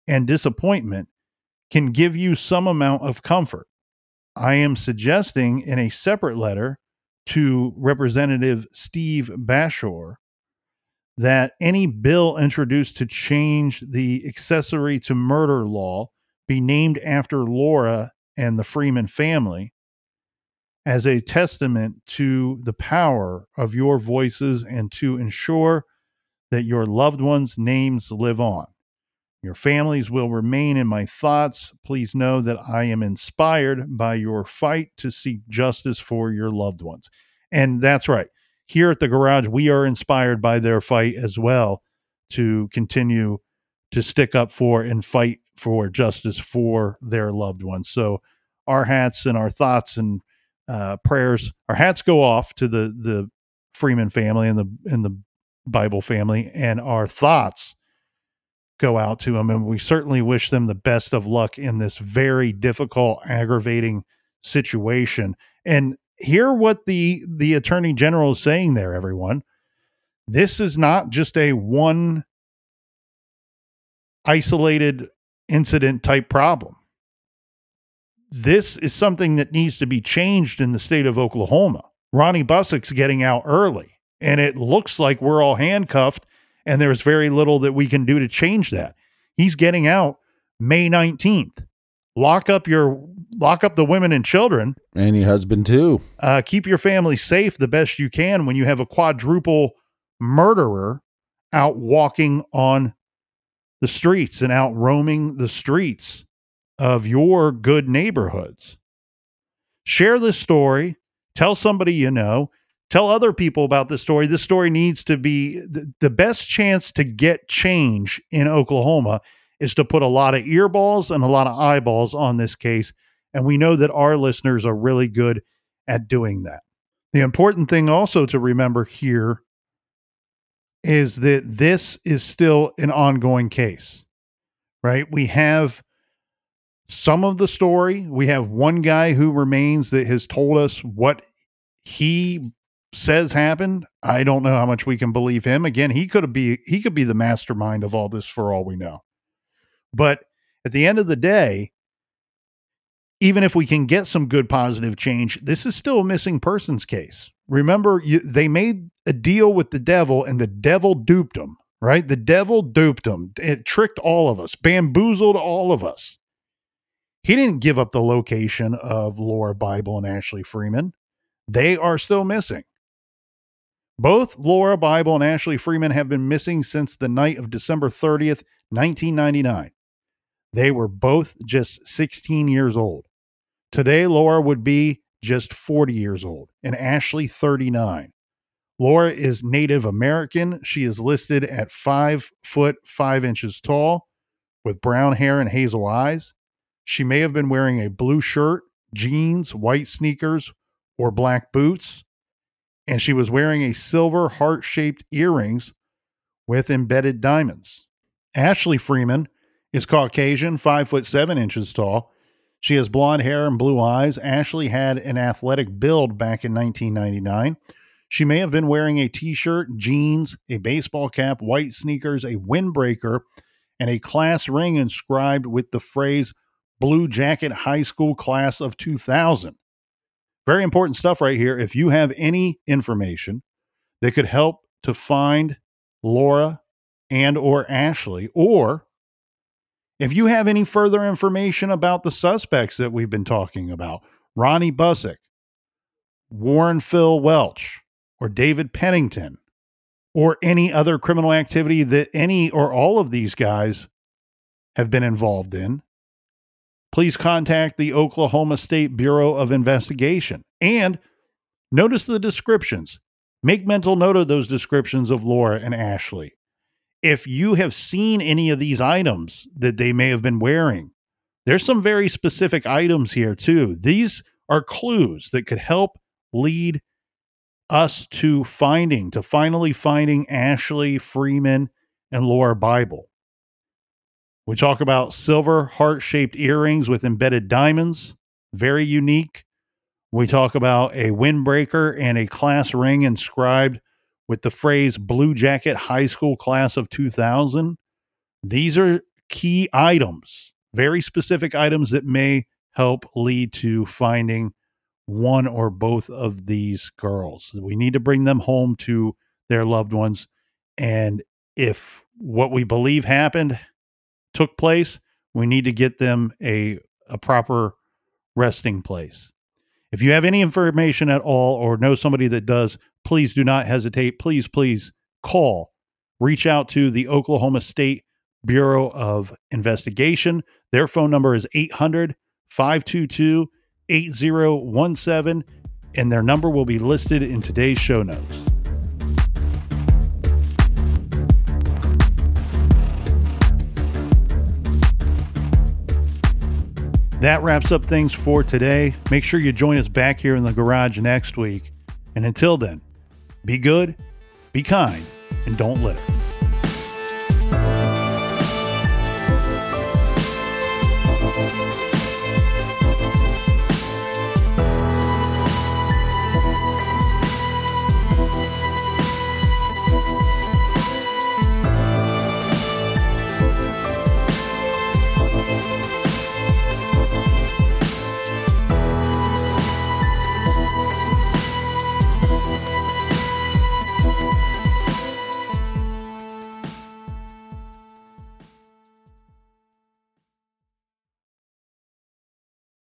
and disappointment can give you some amount of comfort. I am suggesting in a separate letter to Representative Steve Bashore that any bill introduced to change the accessory to murder law be named after Laura and the Freeman family as a testament to the power of your voices and to ensure that your loved ones' names live on. Your families will remain in my thoughts. Please know that I am inspired by your fight to seek justice for your loved ones. And that's right. Here at the garage, we are inspired by their fight as well to continue to stick up for and fight for justice for their loved ones. So, our hats and our thoughts and uh, prayers. Our hats go off to the the Freeman family and the and the Bible family, and our thoughts go out to them. And we certainly wish them the best of luck in this very difficult, aggravating situation. And hear what the the attorney general is saying there, everyone. This is not just a one isolated incident type problem this is something that needs to be changed in the state of Oklahoma. Ronnie Busick's getting out early, and it looks like we're all handcuffed, and there's very little that we can do to change that. He's getting out May 19th. Lock up your lock up the women and children, and your husband too. Uh, keep your family safe the best you can when you have a quadruple murderer out walking on the streets and out roaming the streets of your good neighborhoods. Share this story. Tell somebody you know. Tell other people about this story. This story needs to be the, the best chance to get change in Oklahoma is to put a lot of earballs and a lot of eyeballs on this case. And we know that our listeners are really good at doing that. The important thing also to remember here is that this is still an ongoing case, right? We have some of the story. We have one guy who remains that has told us what he says happened. I don't know how much we can believe him. Again, he could be he could be the mastermind of all this for all we know. But at the end of the day, even if we can get some good positive change, this is still a missing persons case. Remember, you, they made a deal with the devil and the devil duped them, right? The devil duped them. It tricked all of us, bamboozled all of us. He didn't give up the location of Laura Bible and Ashley Freeman. They are still missing. Both Laura Bible and Ashley Freeman have been missing since the night of December 30th, 1999. They were both just 16 years old. Today, Laura would be just 40 years old and Ashley 39. Laura is Native American. She is listed at five foot five inches tall with brown hair and hazel eyes. She may have been wearing a blue shirt, jeans, white sneakers, or black boots and she was wearing a silver heart shaped earrings with embedded diamonds. Ashley Freeman is Caucasian, five foot seven inches tall. She has blonde hair and blue eyes. Ashley had an athletic build back in 1999. She may have been wearing a t shirt, jeans, a baseball cap, white sneakers, a windbreaker, and a class ring inscribed with the phrase Bluejacket High School Class of 2000. Very important stuff right here. If you have any information that could help to find Laura and or Ashley or if you have any further information about the suspects that we've been talking about, Ronnie Busick, Warren Phil Welch, or David Pennington, or any other criminal activity that any or all of these guys have been involved in, please contact the Oklahoma State Bureau of Investigation. And notice the descriptions. Make mental note of those descriptions of Laura and Ashley. If you have seen any of these items that they may have been wearing, there's some very specific items here, too. These are clues that could help lead us to finding, to finally finding Ashley Freeman and Laura Bible. We talk about silver heart shaped earrings with embedded diamonds, very unique. We talk about a windbreaker and a class ring inscribed with the phrase Bluejacket High School Class of 2000. These are key items, very specific items that may help lead to finding one or both of these girls. We need to bring them home to their loved ones. And if what we believe happened took place, we need to get them a, a proper resting place. If you have any information at all or know somebody that does, please do not hesitate. Please, please call, reach out to the Oklahoma State Bureau of Investigation. Their phone number is 800 522 8017, and their number will be listed in today's show notes. That wraps up things for today. Make sure you join us back here in the garage next week. And until then, be good, be kind, and don't litter.